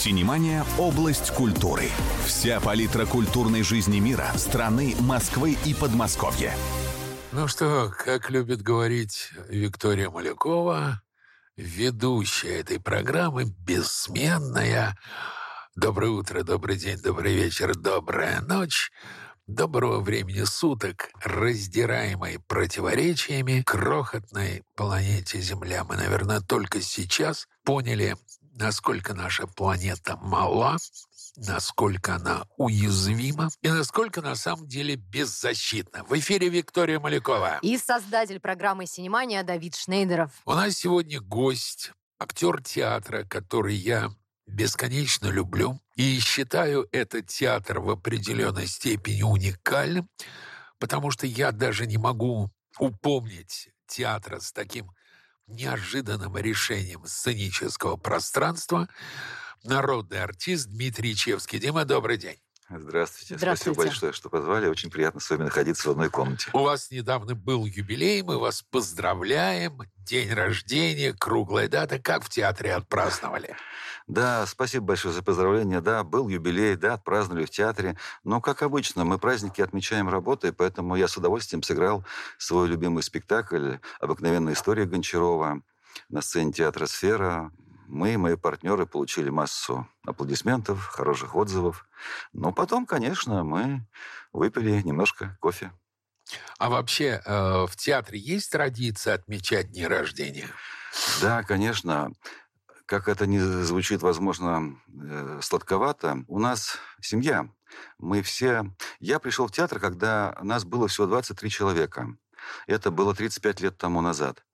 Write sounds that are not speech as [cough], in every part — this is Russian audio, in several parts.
Синемания – область культуры. Вся палитра культурной жизни мира, страны, Москвы и Подмосковья. Ну что, как любит говорить Виктория Малякова, ведущая этой программы, бессменная. Доброе утро, добрый день, добрый вечер, добрая ночь. Доброго времени суток, раздираемой противоречиями крохотной планете Земля. Мы, наверное, только сейчас поняли, насколько наша планета мала, насколько она уязвима и насколько на самом деле беззащитна. В эфире Виктория Малякова. И создатель программы «Синемания» Давид Шнейдеров. У нас сегодня гость, актер театра, который я бесконечно люблю и считаю этот театр в определенной степени уникальным, потому что я даже не могу упомнить театра с таким неожиданным решением сценического пространства. Народный артист Дмитрий Чевский. Дима, добрый день. Здравствуйте. Здравствуйте. Спасибо большое, что позвали. Очень приятно с вами находиться в одной комнате. У вас недавно был юбилей, мы вас поздравляем. День рождения, круглая дата. Как в театре отпраздновали? Да, спасибо большое за поздравления. Да, был юбилей, да, отпраздновали в театре. Но, как обычно, мы праздники отмечаем работой, поэтому я с удовольствием сыграл свой любимый спектакль «Обыкновенная история Гончарова» на сцене театра «Сфера». Мы и мои партнеры получили массу аплодисментов, хороших отзывов. Но потом, конечно, мы выпили немножко кофе. А вообще э, в театре есть традиция отмечать дни рождения? Да, конечно. Как это не звучит, возможно, э, сладковато, у нас семья. Мы все... Я пришел в театр, когда нас было всего 23 человека. Это было 35 лет тому назад.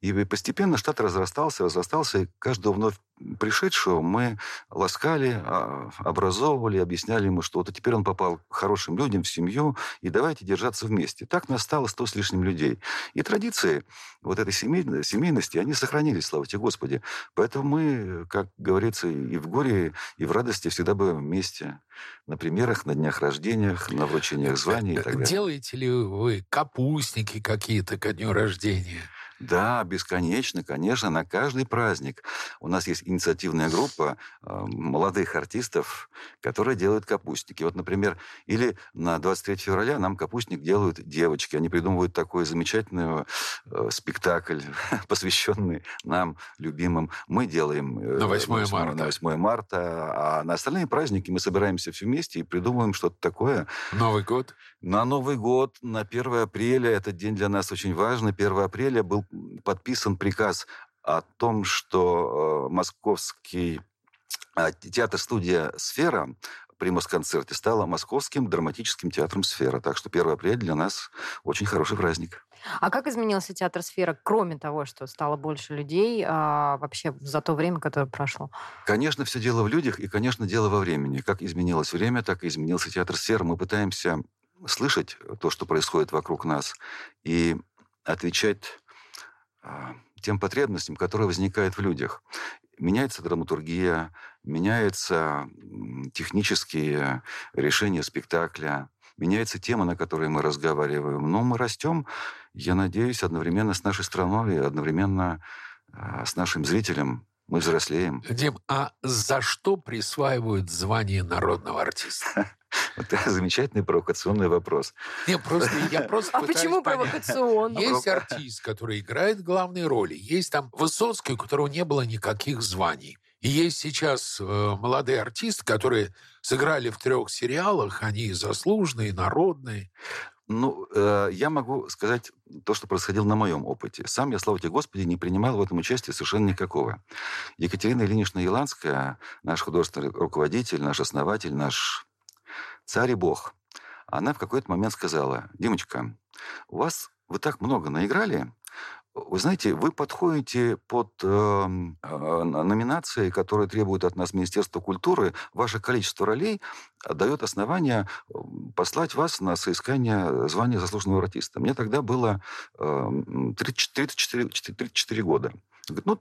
И постепенно штат разрастался, разрастался, и каждого вновь пришедшего мы ласкали, а, образовывали, объясняли ему, что вот теперь он попал к хорошим людям, в семью, и давайте держаться вместе. Так нас стало сто с лишним людей. И традиции вот этой семей- семейности, они сохранились, слава тебе Господи. Поэтому мы, как говорится, и в горе, и в радости всегда бываем вместе. На примерах, на днях рождениях, на вручениях званий и так далее. Делаете ли вы капустники какие-то ко дню рождения? Да, бесконечно, конечно, на каждый праздник. У нас есть инициативная группа э, молодых артистов, которые делают капустники. Вот, например, или на 23 февраля нам капустник делают девочки. Они придумывают такой замечательный э, спектакль, [laughs] посвященный нам, любимым. Мы делаем... э, На 8 марта. На 8 марта. А на остальные праздники мы собираемся все вместе и придумываем что-то такое. Новый год? На Новый год, на 1 апреля, этот день для нас очень важный. 1 апреля был подписан приказ о том, что э, московский э, театр-студия «Сфера» при Москонцерте стала Московским драматическим театром «Сфера». Так что 1 апреля для нас очень хороший праздник. А как изменился театр «Сфера», кроме того, что стало больше людей а, вообще за то время, которое прошло? Конечно, все дело в людях, и, конечно, дело во времени. Как изменилось время, так и изменился театр «Сфера». Мы пытаемся слышать то, что происходит вокруг нас, и отвечать а, тем потребностям, которые возникают в людях. Меняется драматургия, меняются технические решения спектакля, меняется тема, на которой мы разговариваем. Но мы растем, я надеюсь, одновременно с нашей страной одновременно а, с нашим зрителем. Мы взрослеем. Дим, а за что присваивают звание народного артиста? [laughs] Вот это замечательный провокационный вопрос. Не, просто я [laughs] просто А почему понять. провокационно? Есть артист, который играет главные роли. Есть там Высоцкий, у которого не было никаких званий. И есть сейчас э, молодые артисты, которые сыграли в трех сериалах. Они заслуженные, народные. Ну, э, я могу сказать то, что происходило на моем опыте. Сам я, слава тебе Господи, не принимал в этом участия совершенно никакого. Екатерина Ильинична Еланская, наш художественный руководитель, наш основатель, наш царь и бог, она в какой-то момент сказала, Димочка, у вас вы так много наиграли, вы знаете, вы подходите под э, э, номинации, которые требуют от нас Министерства культуры. Ваше количество ролей дает основание э, послать вас на соискание звания заслуженного артиста. Мне тогда было э, 34, 34, 34 года. Ну,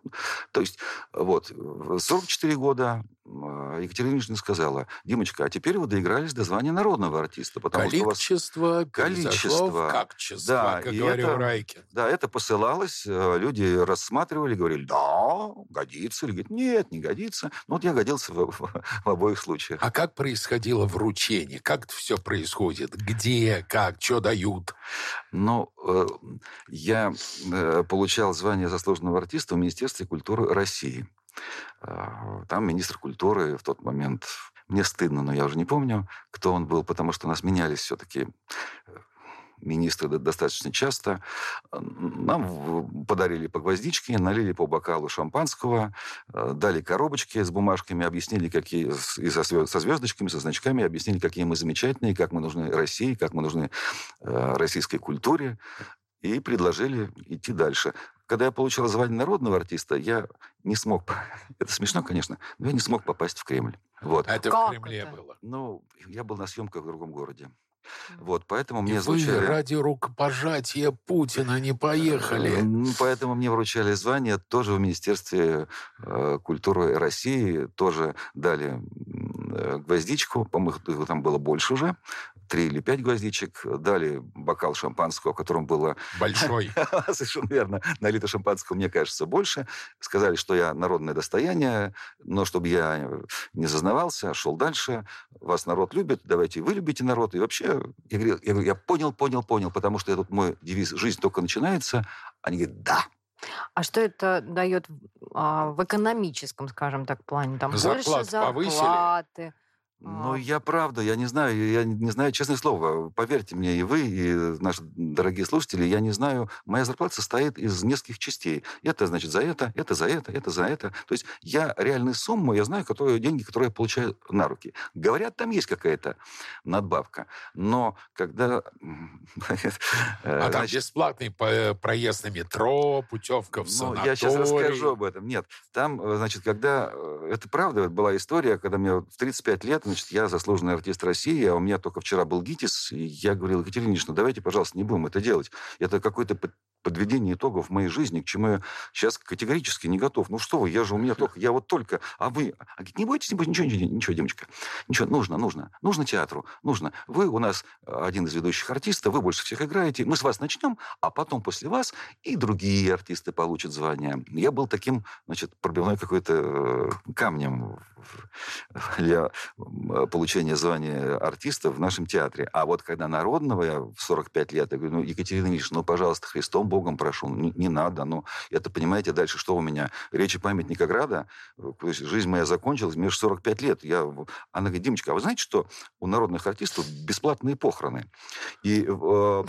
то есть, вот, в 44 года Екатерина Ильинична сказала, Димочка, а теперь вы доигрались до звания народного артиста. Потому количество что у вас... количество качество, да, как и говорил это, Райкин. Да, это посылалось, э, люди рассматривали, говорили, да, годится. Или говорит, нет, не годится. Ну, вот я годился в, в, в обоих случаях. А как происходило вручение? Как это все происходит? Где, как, что дают? Ну, э, я э, получал звание заслуженного артиста в Министерстве культуры России. Э, там министр культуры в тот момент, мне стыдно, но я уже не помню, кто он был, потому что у нас менялись все-таки министры достаточно часто. Нам подарили по гвоздичке, налили по бокалу шампанского, э, дали коробочки с бумажками, объяснили, какие, и со, со звездочками, со значками, объяснили, какие мы замечательные, как мы нужны России, как мы нужны э, российской культуре, и предложили идти дальше. Когда я получил звание народного артиста, я не смог... [laughs] Это смешно, конечно, но я не смог попасть в Кремль. Вот. А это как в Кремле это? было? Ну, я был на съемках в другом городе. Вот, поэтому мне и звучали... вы ради рукопожатия Путина не поехали. Ну, поэтому мне вручали звание тоже в Министерстве э, культуры России. Тоже дали э, гвоздичку, по-моему, там было больше уже три или пять гвоздичек, дали бокал шампанского, в котором было... Большой. [laughs] Совершенно верно. Налито шампанского, мне кажется, больше. Сказали, что я народное достояние, но чтобы я не зазнавался, шел дальше. Вас народ любит, давайте вы любите народ. И вообще, я говорю, я, говорю, я понял, понял, понял, потому что этот мой девиз «Жизнь только начинается». Они говорят, да, а что это дает а, в экономическом, скажем так, плане? Там Зарплат больше зарплаты? повысили? Ну, а. я правда, я не знаю, я не знаю, честное слово, поверьте мне, и вы, и наши дорогие слушатели, я не знаю, моя зарплата состоит из нескольких частей. Это, значит, за это, это за это, это за это. То есть я реальную сумму, я знаю, которые, деньги, которые я получаю на руки. Говорят, там есть какая-то надбавка, но когда... [laughs] А там бесплатный проезд на метро, путевка в санаторий. Ну, я сейчас расскажу об этом. Нет, там, значит, когда... Э, это правда была история, когда мне в 35 лет значит, я заслуженный артист России, а у меня только вчера был ГИТИС, и я говорил, Екатерина Ильинична, давайте, пожалуйста, не будем это делать. Это какой-то подведение итогов моей жизни, к чему я сейчас категорически не готов. Ну что вы, я же у меня только, я вот только, а вы, а, не бойтесь, не бойтесь, ничего, ничего, ничего, девочка, ничего, нужно, нужно, нужно театру, нужно. Вы у нас один из ведущих артистов, вы больше всех играете, мы с вас начнем, а потом после вас и другие артисты получат звание. Я был таким, значит, пробивной какой-то э, камнем для получения звания артиста в нашем театре. А вот когда народного, я в 45 лет, я говорю, ну, Екатерина Ильинична, ну, пожалуйста, Христом Богом прошу, ну, не, не надо, ну, это, понимаете, дальше что у меня? Речи памятника Града, то есть жизнь моя закончилась, мне 45 лет. Я... Она говорит, Димочка, а вы знаете, что у народных артистов бесплатные похороны? И э,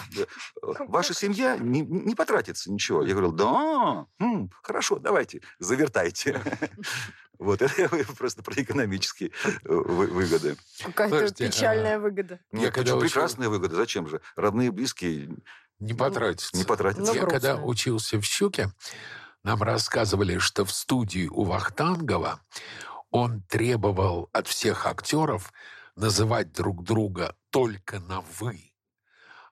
ваша семья не, не потратится ничего. Я говорил, да, м, хорошо, давайте, завертайте. [laughs] Вот это [laughs] просто про экономические э, выгоды. Какая-то печальная а... выгода. Нет, прекрасная выгода. Зачем же? Родные, близкие... Не потратятся. Не потратятся. Я когда учился в «Щуке», нам рассказывали, что в студии у Вахтангова он требовал от всех актеров называть друг друга только на «вы».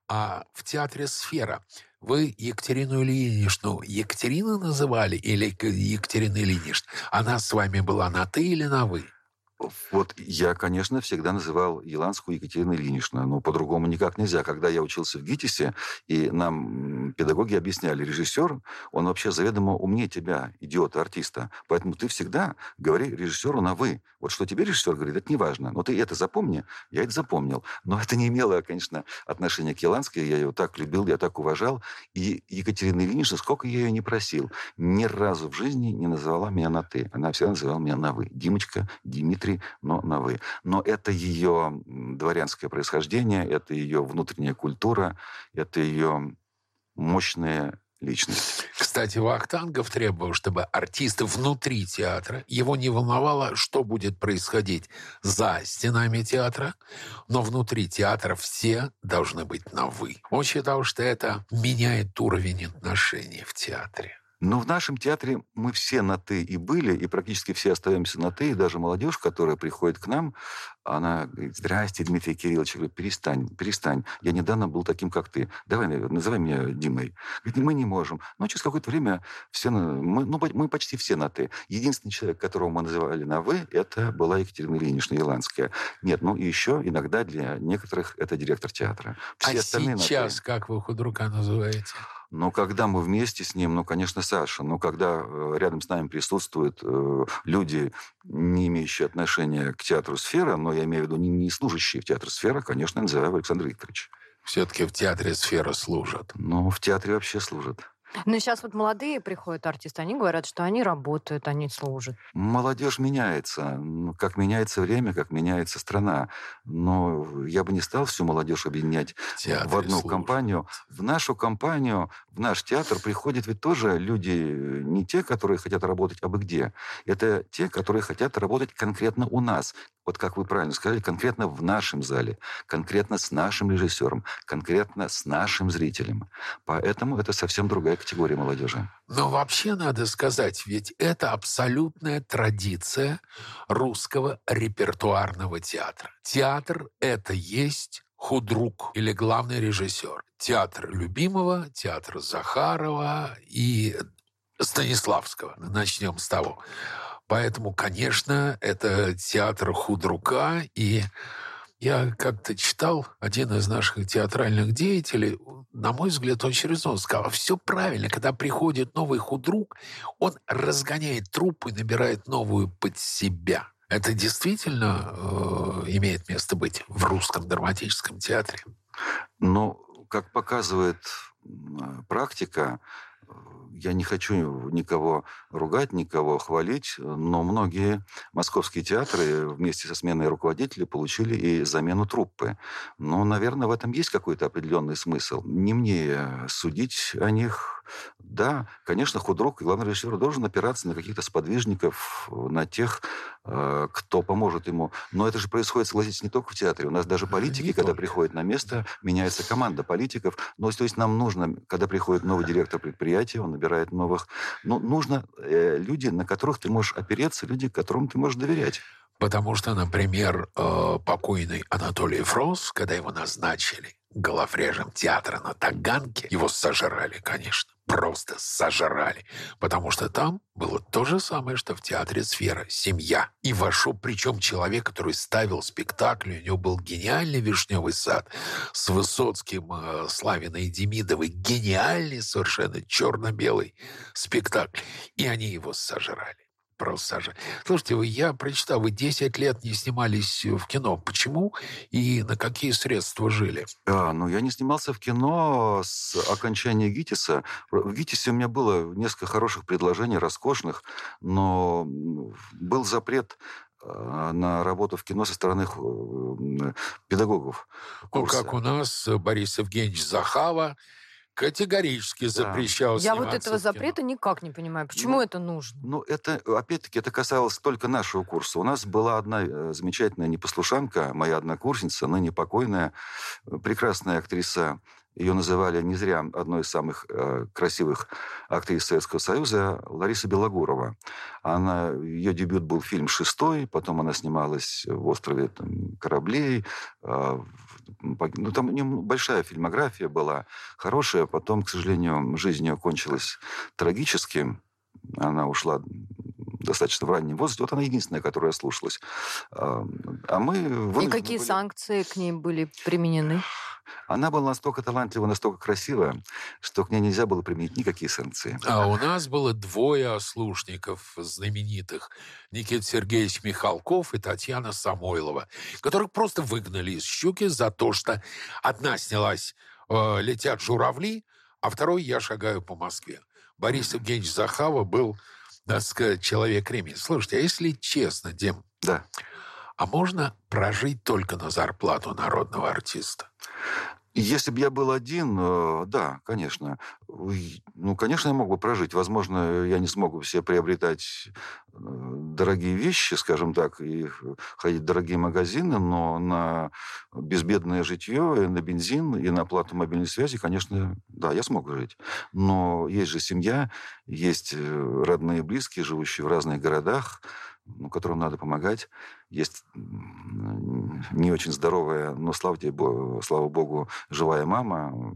А в театре «Сфера» Вы Екатерину Ильиничну Екатерина называли или Екатерина Ильинична? Она с вами была на «ты» или на «вы»? Вот я, конечно, всегда называл Еланскую Екатерину Ильиничну, но по-другому никак нельзя. Когда я учился в ГИТИСе, и нам педагоги объясняли, режиссер, он вообще заведомо умнее тебя, идиота, артиста. Поэтому ты всегда говори режиссеру на «вы». Вот что тебе режиссер говорит, это не важно. Но ты это запомни, я это запомнил. Но это не имело, конечно, отношения к Еланской. Я ее так любил, я так уважал. И Екатерина Ильинична, сколько я ее не просил, ни разу в жизни не называла меня на «ты». Она всегда называла меня на «вы». Димочка, Дмитрий, но на «вы». Но это ее дворянское происхождение, это ее внутренняя культура, это ее мощная личность. Кстати, Вахтангов требовал, чтобы артисты внутри театра, его не волновало, что будет происходить за стенами театра, но внутри театра все должны быть на «вы». Он считал, что это меняет уровень отношений в театре. Но в нашем театре мы все на «ты» и были, и практически все остаемся на «ты, и даже молодежь, которая приходит к нам, она говорит, здрасте, Дмитрий Кириллович. Я говорю, перестань, перестань. Я недавно был таким, как ты. Давай, называй меня Димой. Говорит, мы не можем. Но через какое-то время все, мы, ну, мы почти все на «ты». Единственный человек, которого мы называли на «вы», это была Екатерина Ильинична Еланская. Нет, ну и еще иногда для некоторых это директор театра. Все а сейчас как вы худрука называете? Но когда мы вместе с ним, ну, конечно, Саша, но когда э, рядом с нами присутствуют э, люди, не имеющие отношения к театру сфера, но я имею в виду не, служащие в театре сфера, конечно, называю Александр Викторович. Все-таки в театре сфера служат. Ну, в театре вообще служат. Ну, сейчас вот молодые приходят артисты, они говорят, что они работают, они служат. Молодежь меняется. Как меняется время, как меняется страна. Но я бы не стал всю молодежь объединять Театре в одну служат. компанию. В нашу компанию, в наш театр приходят ведь тоже люди, не те, которые хотят работать абы где. Это те, которые хотят работать конкретно у нас. Вот как вы правильно сказали, конкретно в нашем зале, конкретно с нашим режиссером, конкретно с нашим зрителем. Поэтому это совсем другая категория молодежи. Но вообще надо сказать, ведь это абсолютная традиция русского репертуарного театра. Театр — это есть худрук или главный режиссер. Театр любимого, театр Захарова и Станиславского. Начнем с того. Поэтому, конечно, это театр худрука и я как-то читал, один из наших театральных деятелей, на мой взгляд, очень резонно сказал, все правильно, когда приходит новый худрук, он разгоняет труппу и набирает новую под себя. Это действительно э, имеет место быть в русском драматическом театре? Ну, как показывает практика, я не хочу никого ругать, никого хвалить, но многие московские театры вместе со сменой руководителей получили и замену труппы. Но, наверное, в этом есть какой-то определенный смысл. Не мне судить о них, да, конечно, худрук и главный режиссер должен опираться на каких-то сподвижников, на тех, э, кто поможет ему. Но это же происходит, согласитесь, не только в театре. У нас даже политики, не когда только. приходят на место, меняется команда политиков. Но, то есть нам нужно, когда приходит новый директор предприятия, он набирает новых... Ну, нужно э, люди, на которых ты можешь опереться, люди, которым ты можешь доверять. Потому что, например, э, покойный Анатолий Фрос, когда его назначили главрежем театра на Таганке, его сожрали, конечно просто сожрали. Потому что там было то же самое, что в театре «Сфера» — семья. И вошел, причем человек, который ставил спектакль, у него был гениальный «Вишневый сад» с Высоцким, э, Славиной Демидовой. Гениальный совершенно черно-белый спектакль. И они его сожрали. Просто же. Слушайте, вы, я прочитал, вы 10 лет не снимались в кино. Почему и на какие средства жили? А, ну, я не снимался в кино с окончания ГИТИСа. В ГИТИСе у меня было несколько хороших предложений, роскошных, но был запрет а, на работу в кино со стороны э, педагогов. Курса. Ну, как у нас Борис Евгеньевич Захава, категорически запрещал Я вот этого запрета никак не понимаю. Почему ну, это нужно? Ну, это, опять-таки, это касалось только нашего курса. У нас была одна э, замечательная непослушанка, моя однокурсница, ныне покойная, э, прекрасная актриса ее называли не зря одной из самых э, красивых актрис Советского Союза Лариса Белогурова. Она, ее дебют был фильм «Шестой», потом она снималась в «Острове там, кораблей». Э, ну, там у нее большая фильмография была, хорошая. Потом, к сожалению, жизнь ее кончилась трагически. Она ушла достаточно в раннем возрасте. Вот она единственная, которая слушалась. А, а мы... И какие были... санкции к ней были применены? Она была настолько талантлива, настолько красивая, что к ней нельзя было применить никакие санкции. А у нас было двое ослушников знаменитых. Никита Сергеевич Михалков и Татьяна Самойлова, которых просто выгнали из «Щуки» за то, что одна снялась э, «Летят журавли», а второй «Я шагаю по Москве». Борис Евгеньевич Захава был, так сказать, человек времени. Слушайте, а если честно, Дим, да. а можно прожить только на зарплату народного артиста? Если бы я был один, э, да, конечно. Ну, конечно, я мог бы прожить. Возможно, я не смог бы себе приобретать э, дорогие вещи, скажем так, и ходить в дорогие магазины, но на безбедное житье, и на бензин, и на оплату мобильной связи, конечно, да, я смог жить. Но есть же семья, есть э, родные и близкие, живущие в разных городах, ну, которым надо помогать. Есть не очень здоровая, но, слава, тебе, слава богу, живая мама,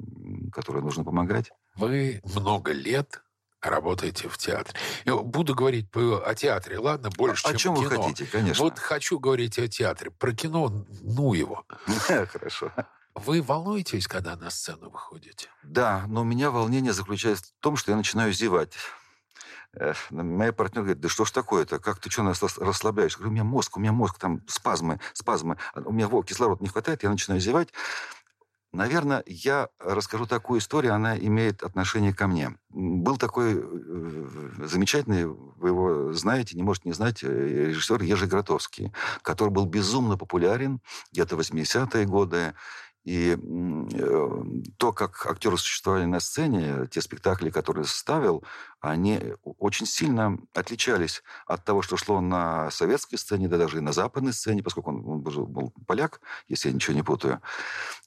которой нужно помогать. Вы много лет работаете в театре. Я буду говорить о театре, ладно, больше, о чем чем кино. вы хотите, конечно. Вот хочу говорить о театре. Про кино, ну его. [laughs] Хорошо. Вы волнуетесь, когда на сцену выходите? Да, но у меня волнение заключается в том, что я начинаю зевать. Моя партнер говорит, да что ж такое-то, как ты что нас расслабляешь? Я говорю, у меня мозг, у меня мозг, там спазмы, спазмы, а у меня во, кислород не хватает, я начинаю зевать. Наверное, я расскажу такую историю, она имеет отношение ко мне. Был такой э, замечательный, вы его знаете, не можете не знать, э, режиссер Ежи Гротовский, который был безумно популярен где-то 80-е годы. И э, то, как актеры существовали на сцене, те спектакли, которые ставил, они очень сильно отличались от того, что шло на советской сцене, да даже и на западной сцене, поскольку он, он был поляк, если я ничего не путаю.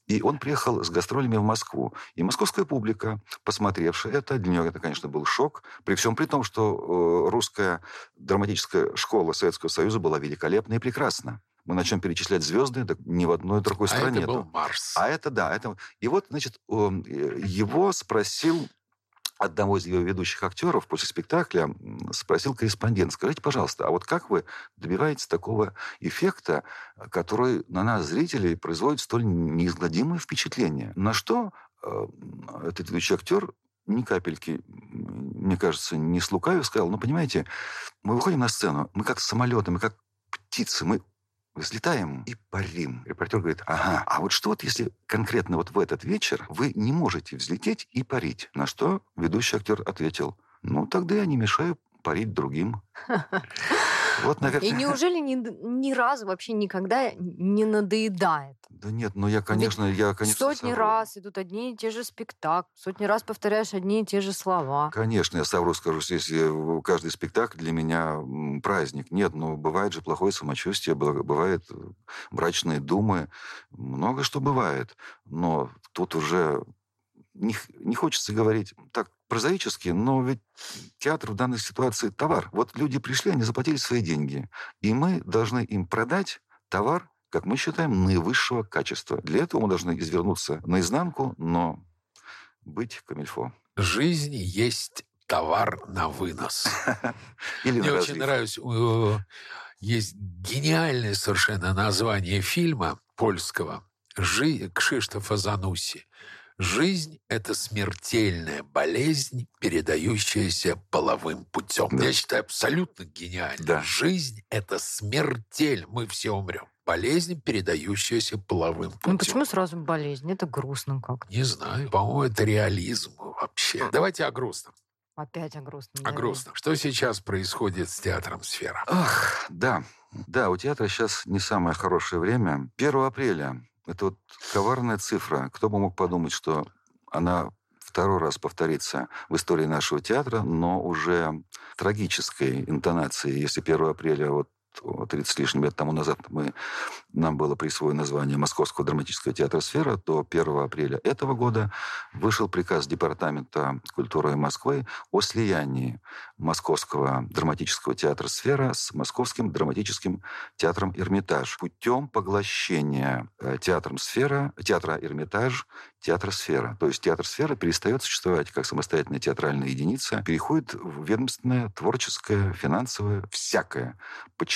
И он приехал с гастролями в Москву. И московская публика, посмотревшая это, для нее это, конечно, был шок. При всем при том, что э, русская драматическая школа Советского Союза была великолепна и прекрасна мы начнем перечислять звезды, так ни в одной другой а стране. это был Марс. А это, да. Это... И вот, значит, его спросил одного из его ведущих актеров после спектакля спросил корреспондент, скажите, пожалуйста, а вот как вы добиваетесь такого эффекта, который на нас, зрителей, производит столь неизгладимое впечатление? На что э, этот ведущий актер ни капельки, мне кажется, не слукавив, сказал, ну, понимаете, мы выходим на сцену, мы как самолеты, мы как птицы, мы взлетаем и парим. Репортер говорит, ага, а вот что вот если конкретно вот в этот вечер вы не можете взлететь и парить? На что ведущий актер ответил, ну, тогда я не мешаю парить другим. [laughs] Вот, наверное... И неужели ни, ни разу вообще никогда не надоедает? Да нет, ну я, конечно, Ведь я, конечно... Сотни совру. раз идут одни и те же спектакли, сотни раз повторяешь одни и те же слова. Конечно, я совру, скажу, если каждый спектакль для меня праздник. Нет, ну бывает же плохое самочувствие, бывает э, мрачные думы, много что бывает. Но тут уже не, не хочется говорить так прозаически, но ведь театр в данной ситуации товар. Вот люди пришли, они заплатили свои деньги, и мы должны им продать товар, как мы считаем, наивысшего качества. Для этого мы должны извернуться наизнанку, но быть камильфо. Жизнь есть товар на вынос. [laughs] Мне очень нравится, есть гениальное совершенно название фильма польского Кшиштофа Зануси Жизнь – это смертельная болезнь, передающаяся половым путем. Да. Я считаю, абсолютно гениально. Да. Жизнь – это смертель. Мы все умрем. Болезнь, передающаяся половым путем. Ну почему сразу болезнь? Это грустно как Не знаю. По-моему, это реализм вообще. Давайте о грустном. Опять о грустном. О грустном. Что сейчас происходит с театром «Сфера»? Ах, да. Да, у театра сейчас не самое хорошее время. 1 апреля это вот коварная цифра. Кто бы мог подумать, что она второй раз повторится в истории нашего театра, но уже трагической интонации. Если 1 апреля вот 30 с лишним лет тому назад мы, нам было присвоено название Московского драматического театра «Сфера», то 1 апреля этого года вышел приказ Департамента культуры Москвы о слиянии Московского драматического театра «Сфера» с Московским драматическим театром «Эрмитаж» путем поглощения э, театром «Сфера», театра «Эрмитаж», театра «Сфера». То есть театр «Сфера» перестает существовать как самостоятельная театральная единица, переходит в ведомственное, творческое, финансовое, всякое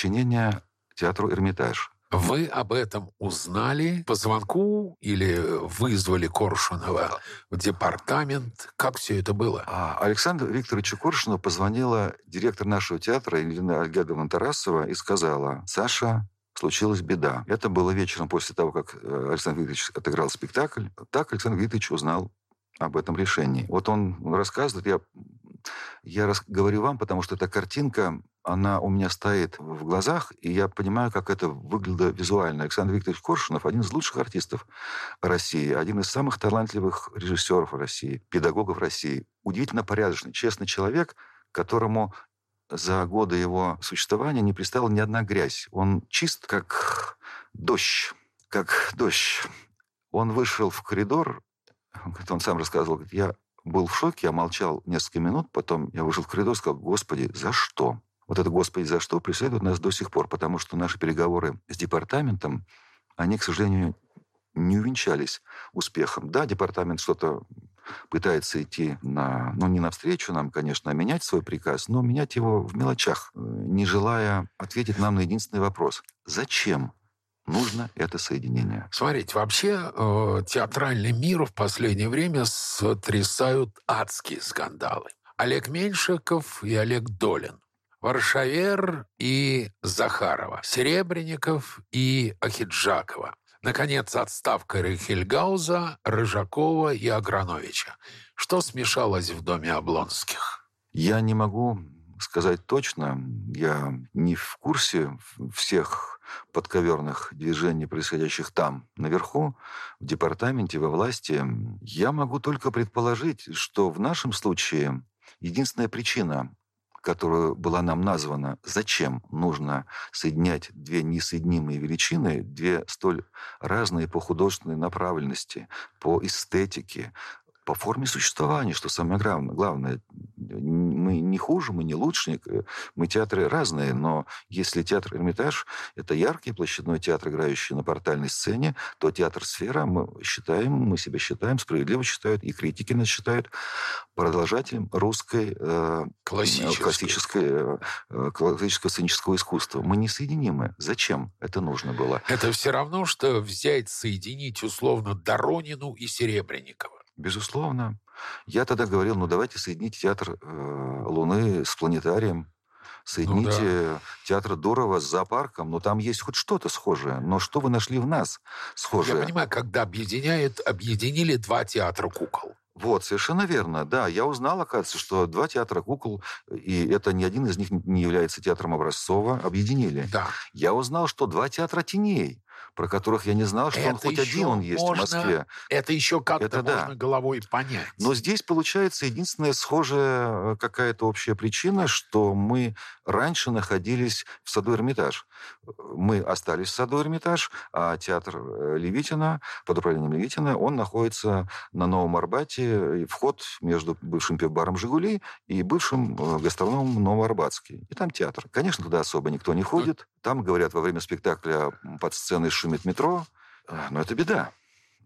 подчинение театру «Эрмитаж». Вы об этом узнали по звонку или вызвали Коршунова в департамент? Как все это было? А, Александру Викторовичу Коршунову позвонила директор нашего театра Елена Альгадовна Тарасова и сказала, «Саша, случилась беда». Это было вечером после того, как э, Александр Викторович отыграл спектакль. Так Александр Викторович узнал об этом решении. Вот он рассказывает, я я говорю вам, потому что эта картинка, она у меня стоит в глазах, и я понимаю, как это выглядело визуально. Александр Викторович Коршунов, один из лучших артистов России, один из самых талантливых режиссеров России, педагогов России. Удивительно порядочный, честный человек, которому за годы его существования не пристала ни одна грязь. Он чист, как дождь, как дождь. Он вышел в коридор, он сам рассказывал, говорит, я был в шоке, я молчал несколько минут, потом я вышел в коридор и сказал, господи, за что? Вот это «Господи, за что?» преследует нас до сих пор, потому что наши переговоры с департаментом, они, к сожалению, не увенчались успехом. Да, департамент что-то пытается идти на, ну, не навстречу нам, конечно, а менять свой приказ, но менять его в мелочах, э, не желая ответить нам на единственный вопрос. Зачем нужно это соединение. Смотрите, вообще э, театральный мир в последнее время сотрясают адские скандалы. Олег Меньшиков и Олег Долин. Варшавер и Захарова. Серебренников и Ахиджакова. Наконец, отставка Рихельгауза, Рыжакова и Аграновича. Что смешалось в доме Облонских? Я не могу сказать точно. Я не в курсе всех подковерных движений, происходящих там, наверху, в департаменте, во власти. Я могу только предположить, что в нашем случае единственная причина, которая была нам названа, зачем нужно соединять две несоединимые величины, две столь разные по художественной направленности, по эстетике, по форме существования, что самое главное. Мы не хуже, мы не лучше, мы театры разные, но если театр «Эрмитаж» — это яркий площадной театр, играющий на портальной сцене, то театр «Сфера» мы считаем, мы себя считаем, справедливо считают, и критики нас считают продолжателем русской э, классической, классической, э, классического сценического искусства. Мы несоединимы. Зачем это нужно было? Это все равно, что взять, соединить условно Доронину и Серебренникова. Безусловно. Я тогда говорил, ну давайте соедините театр э, Луны с планетарием, соедините ну, да. театр Дурова с зоопарком, но там есть хоть что-то схожее. Но что вы нашли в нас схожее? Я понимаю, когда объединяют, объединили два театра кукол. Вот, совершенно верно. Да, я узнал, оказывается, что два театра кукол, и это ни один из них не является театром Образцова, объединили. Да. Я узнал, что два театра теней про которых я не знал, что это он хоть один он есть можно, в Москве. Это еще как-то это можно да. головой понять. Но здесь получается единственная схожая э, какая-то общая причина, что мы раньше находились в саду Эрмитаж. Мы остались в саду Эрмитаж, а театр э, Левитина, под управлением Левитина, он находится на Новом Арбате, вход между бывшим пивбаром «Жигули» и бывшим э, гастрономом Новоарбатский. И там театр. Конечно, туда особо никто не ходит. Там, говорят, во время спектакля под сценой шумит метро, а, но это беда.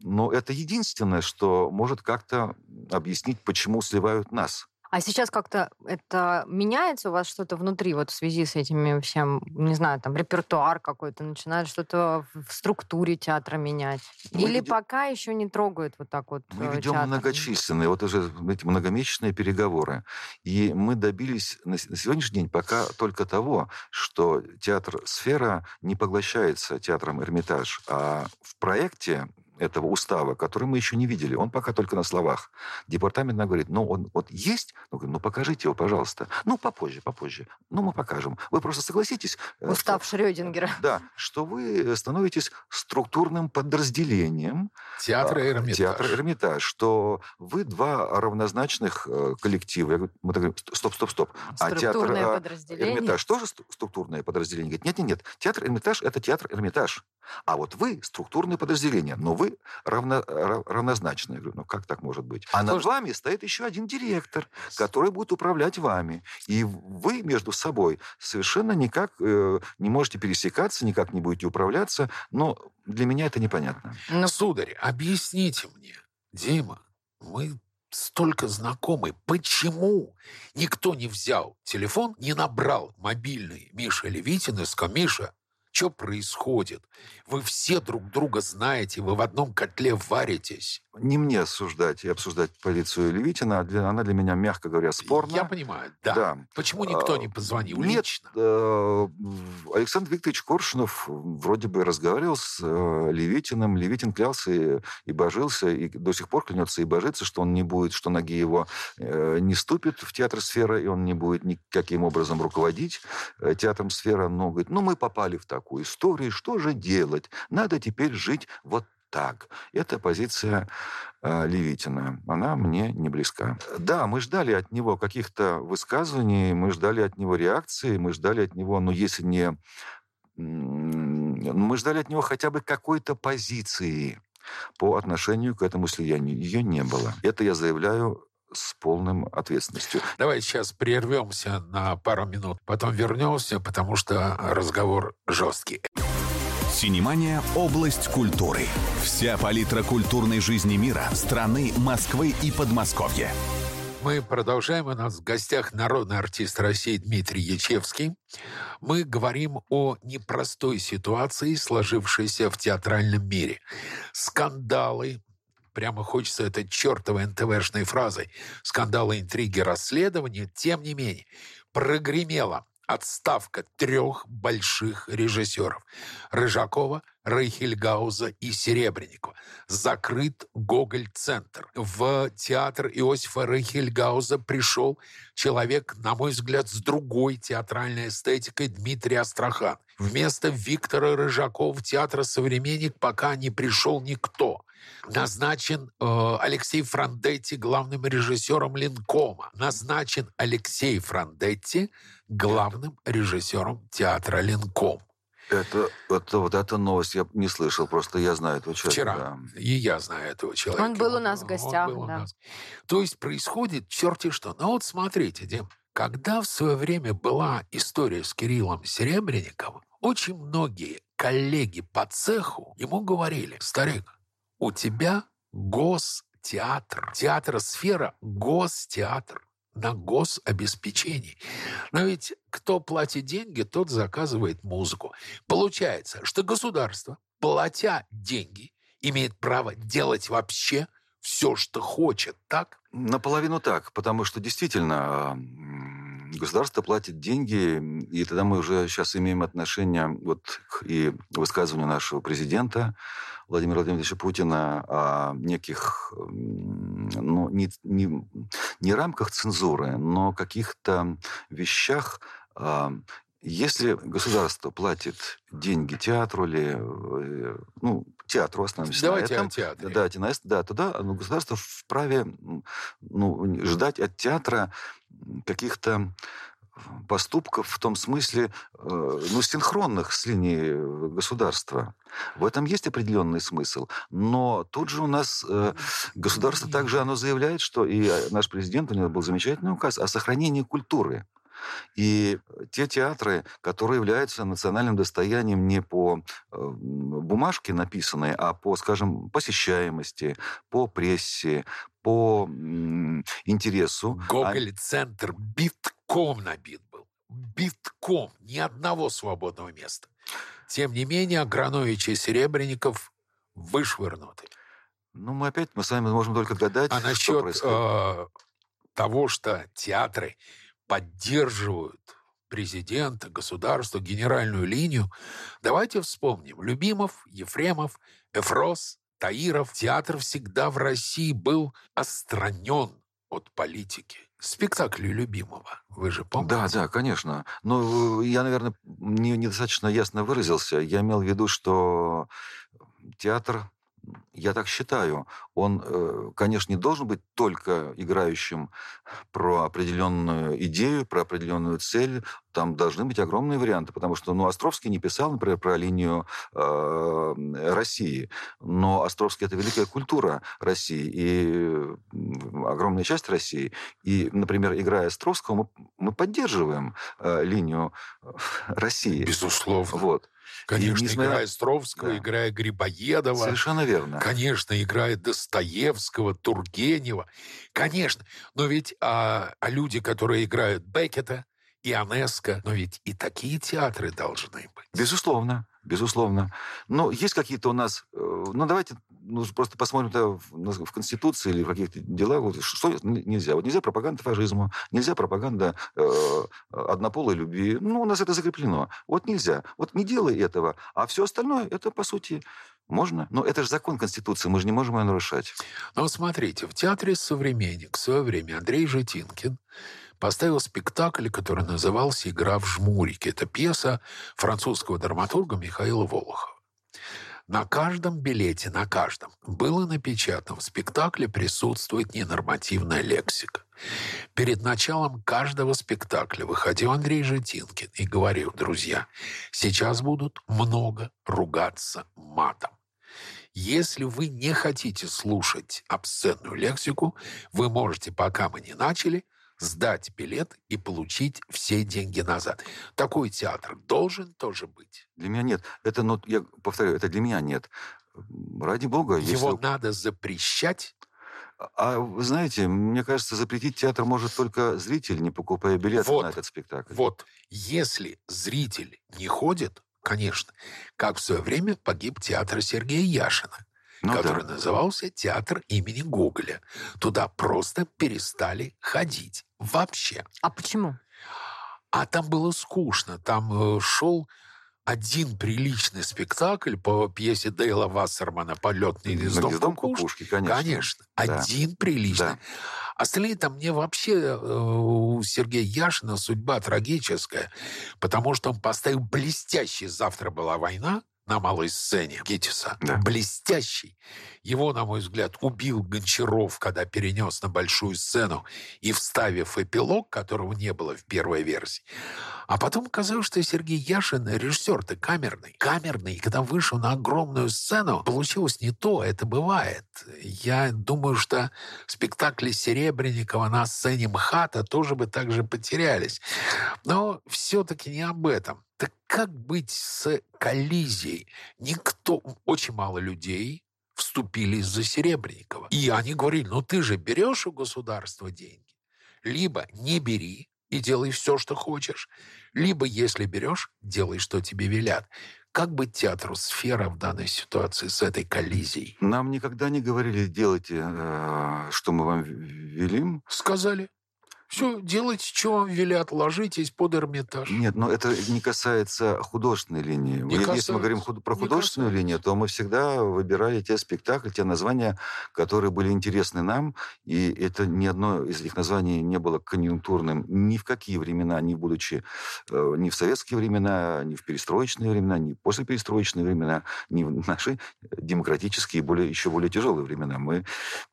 Но это единственное, что может как-то объяснить, почему сливают нас. А сейчас как-то это меняется у вас что-то внутри вот в связи с этими всем, не знаю, там репертуар какой-то начинает что-то в структуре театра менять? Мы Или ведем... пока еще не трогают вот так вот Мы э, ведем театр? многочисленные, вот уже эти многомесячные переговоры. И мы добились на сегодняшний день пока только того, что театр «Сфера» не поглощается театром «Эрмитаж», а в проекте этого устава, который мы еще не видели. Он пока только на словах. Департамент нам говорит, ну, он вот есть? Ну, говорю, ну, покажите его, пожалуйста. Ну, попозже, попозже. Ну, мы покажем. Вы просто согласитесь... Э, Устав что, Шрёдингера. [laughs] Да, что вы становитесь структурным подразделением театра э, Эрмитаж. Театра Эрмитаж, что вы два равнозначных э, коллектива. Я говорю, мы так говорим, стоп, стоп, стоп. А театр Эрмитаж тоже структурное подразделение? Говорит, нет, нет, нет. Театр Эрмитаж – это театр Эрмитаж. А вот вы структурное подразделение, но вы равно, равнозначны. Я говорю, ну как так может быть? А над вами стоит еще один директор, который будет управлять вами. И вы между собой совершенно никак э, не можете пересекаться, никак не будете управляться. Но для меня это непонятно. Но... Сударь, объясните мне, Дима, мы столько знакомы. Почему никто не взял телефон, не набрал мобильный Миша Левитин и сказал, Миша, что происходит? Вы все друг друга знаете, вы в одном котле варитесь. Не мне осуждать и обсуждать позицию Левитина. Для, она для меня, мягко говоря, спорна. Я понимаю, да. Да. Почему никто А, не позвонил Нет, лично? э, Александр Викторович Коршунов вроде бы разговаривал с э, Левитиным. Левитин клялся и, и божился, и до сих пор клянется и божится, что он не будет, что ноги его э, не ступит в театр «Сфера», и он не будет никаким образом руководить театром «Сфера». Но говорит, ну мы попали в такую историю, что же делать? Надо теперь жить вот так. Это позиция э, Левитина. Она мне не близка. Да, мы ждали от него каких-то высказываний, мы ждали от него реакции, мы ждали от него, ну, если не... м, Мы ждали от него хотя бы какой-то позиции по отношению к этому слиянию. Ее не было. Это я заявляю с полным ответственностью. Давай сейчас прервемся на пару минут, потом вернемся, потому что разговор жесткий. Синемания – область культуры. Вся палитра культурной жизни мира, страны, Москвы и Подмосковья. Мы продолжаем. У нас в гостях народный артист России Дмитрий Ячевский. Мы говорим о непростой ситуации, сложившейся в театральном мире. Скандалы, прямо хочется этой чертовой НТВшной фразой, скандалы, интриги, расследования, тем не менее, прогремела отставка трех больших режиссеров – Рыжакова, Рейхельгауза и Серебренникова. Закрыт Гоголь-центр. В театр Иосифа Рейхельгауза пришел человек, на мой взгляд, с другой театральной эстетикой Дмитрий Астрахан. Вместо Виктора Рыжакова в театр «Современник» пока не пришел никто. Назначен э, Алексей Франдетти главным режиссером Линкома. Назначен Алексей Франдетти главным режиссером театра Линком. Это, это вот эта новость я не слышал, просто я знаю этого человека. Вчера. да. И я знаю этого человека. Он был у нас в он гостях, был у да. нас. То есть происходит черти что. Ну вот смотрите, Дим, когда в свое время была история с Кириллом Серебренниковым, очень многие коллеги по цеху ему говорили, старик, у тебя гостеатр. Театр-сфера – гостеатр на гособеспечении. Но ведь кто платит деньги, тот заказывает музыку. Получается, что государство, платя деньги, имеет право делать вообще все, что хочет, так? Наполовину так, потому что действительно м, государство платит деньги, и тогда мы уже сейчас имеем отношение вот к и высказыванию нашего президента Владимира Владимировича Путина о неких, ну, не, не, не рамках цензуры, но каких-то вещах, а, если государство платит деньги театру или, э, ну, театру остановимся на Давайте этом, о театре. да, да, да, тогда ну, государство вправе ну, ждать от театра каких-то поступков в том смысле, э, ну, синхронных с линией государства. В этом есть определенный смысл. Но тут же у нас э, государство также оно заявляет, что и наш президент, у него был замечательный указ о сохранении культуры. И те театры, которые являются национальным достоянием не по э, бумажке написанной, а по, скажем, посещаемости, по прессе, по интересу. Гоголь-центр битком набит был. Битком. Ни одного свободного места. Тем не менее, Агранович и Серебренников вышвырнуты. Ну, мы опять, мы с вами можем только гадать, А что насчет происходит. э, того, что театры поддерживают президента, государство, генеральную линию, давайте вспомним. Любимов, Ефремов, Эфрос, Таиров. Театр всегда в России был отстранен от политики. Спектакли Любимого, вы же помните? Да, да, конечно. Но я, наверное, не, недостаточно ясно выразился. Я имел в виду, что театр, я так считаю, он, э, конечно, не должен быть только играющим про определенную идею, про определенную цель. Там должны быть огромные варианты, потому что, ну, Островский не писал, например, про линию э, России, но Островский это великая культура России и огромная часть России. И, например, играя Островского, мы, мы поддерживаем э, линию э, России. Безусловно. Вот. Конечно, несмотря- играя Стровского, Да. играя Грибоедова. Совершенно верно. Конечно, играет Достоевского, Тургенева. Конечно. Но ведь а, а люди, которые играют Беккета, Ионеско, но ведь и такие театры должны быть. Безусловно, безусловно. Но есть какие-то у нас... э, Ну, давайте ну, просто посмотрим да, в, Конституции или в каких-то делах, вот, что нельзя. Вот нельзя пропаганда фашизма, нельзя пропаганда э, однополой любви. Ну, у нас это закреплено. Вот нельзя. Вот не делай этого. А все остальное, это, по сути, можно. Но это же закон Конституции, мы же не можем ее нарушать. Ну, смотрите, в театре «Современник» в свое время Андрей Житинкин поставил спектакль, который назывался «Игра в жмурике». Это пьеса французского драматурга Михаила Волохова. На каждом билете, на каждом, было напечатано, в спектакле присутствует ненормативная лексика. Перед началом каждого спектакля выходил Андрей Житинкин и говорил, друзья, сейчас будут много ругаться матом. Если вы не хотите слушать обсценную лексику, вы можете, пока мы не начали, сдать билет и получить все деньги назад. Такой театр должен тоже быть. Для меня нет. Это, ну, я повторяю, это для меня нет. Ради бога. Его если... надо запрещать. А вы знаете, мне кажется, запретить театр может только зритель, не покупая билет вот, на этот спектакль. Вот. Если зритель не ходит, конечно, как в свое время погиб театр Сергея Яшина ну, который да. назывался «Театр имени Гоголя». Туда просто перестали ходить. Вообще. А почему? А там было скучно. Там э, шел один приличный спектакль по пьесе Дейла Вассермана «Полетный гнездом, гнездом кукушки». кукушки конечно. Конечно. Да. Один приличный. Да. Остальные там мне вообще э, у Сергея Яшина судьба трагическая, потому что он поставил блестящий «Завтра была война», на малой сцене Геттиса. Да. Блестящий. Его, на мой взгляд, убил Гончаров, когда перенес на большую сцену и вставив эпилог, которого не было в первой версии. А потом казалось, что Сергей Яшин режиссер-то камерный. Камерный. И когда вышел на огромную сцену, получилось не то. Это бывает. Я думаю, что спектакли Серебренникова на сцене МХАТа тоже бы так же потерялись. Но все-таки не об этом. Так как быть с коллизией? Никто, очень мало людей вступили за Серебренникова. И они говорили, ну ты же берешь у государства деньги. Либо не бери, и делай все, что хочешь. Либо, если берешь, делай, что тебе велят. Как быть театру сфера в данной ситуации с этой коллизией? Нам никогда не говорили, делайте, э, что мы вам велим. Сказали. Все, делайте, что вам велят, ложитесь под Эрмитаж. Нет, но это не касается художественной линии. Не Если касается. мы говорим худ... про художественную линию, то мы всегда выбирали те спектакли, те названия, которые были интересны нам, и это ни одно из этих названий не было конъюнктурным ни в какие времена, ни будучи э, ни в советские времена, ни в перестроечные времена, ни после перестроечные времена, ни в наши демократические, более, еще более тяжелые времена. Мы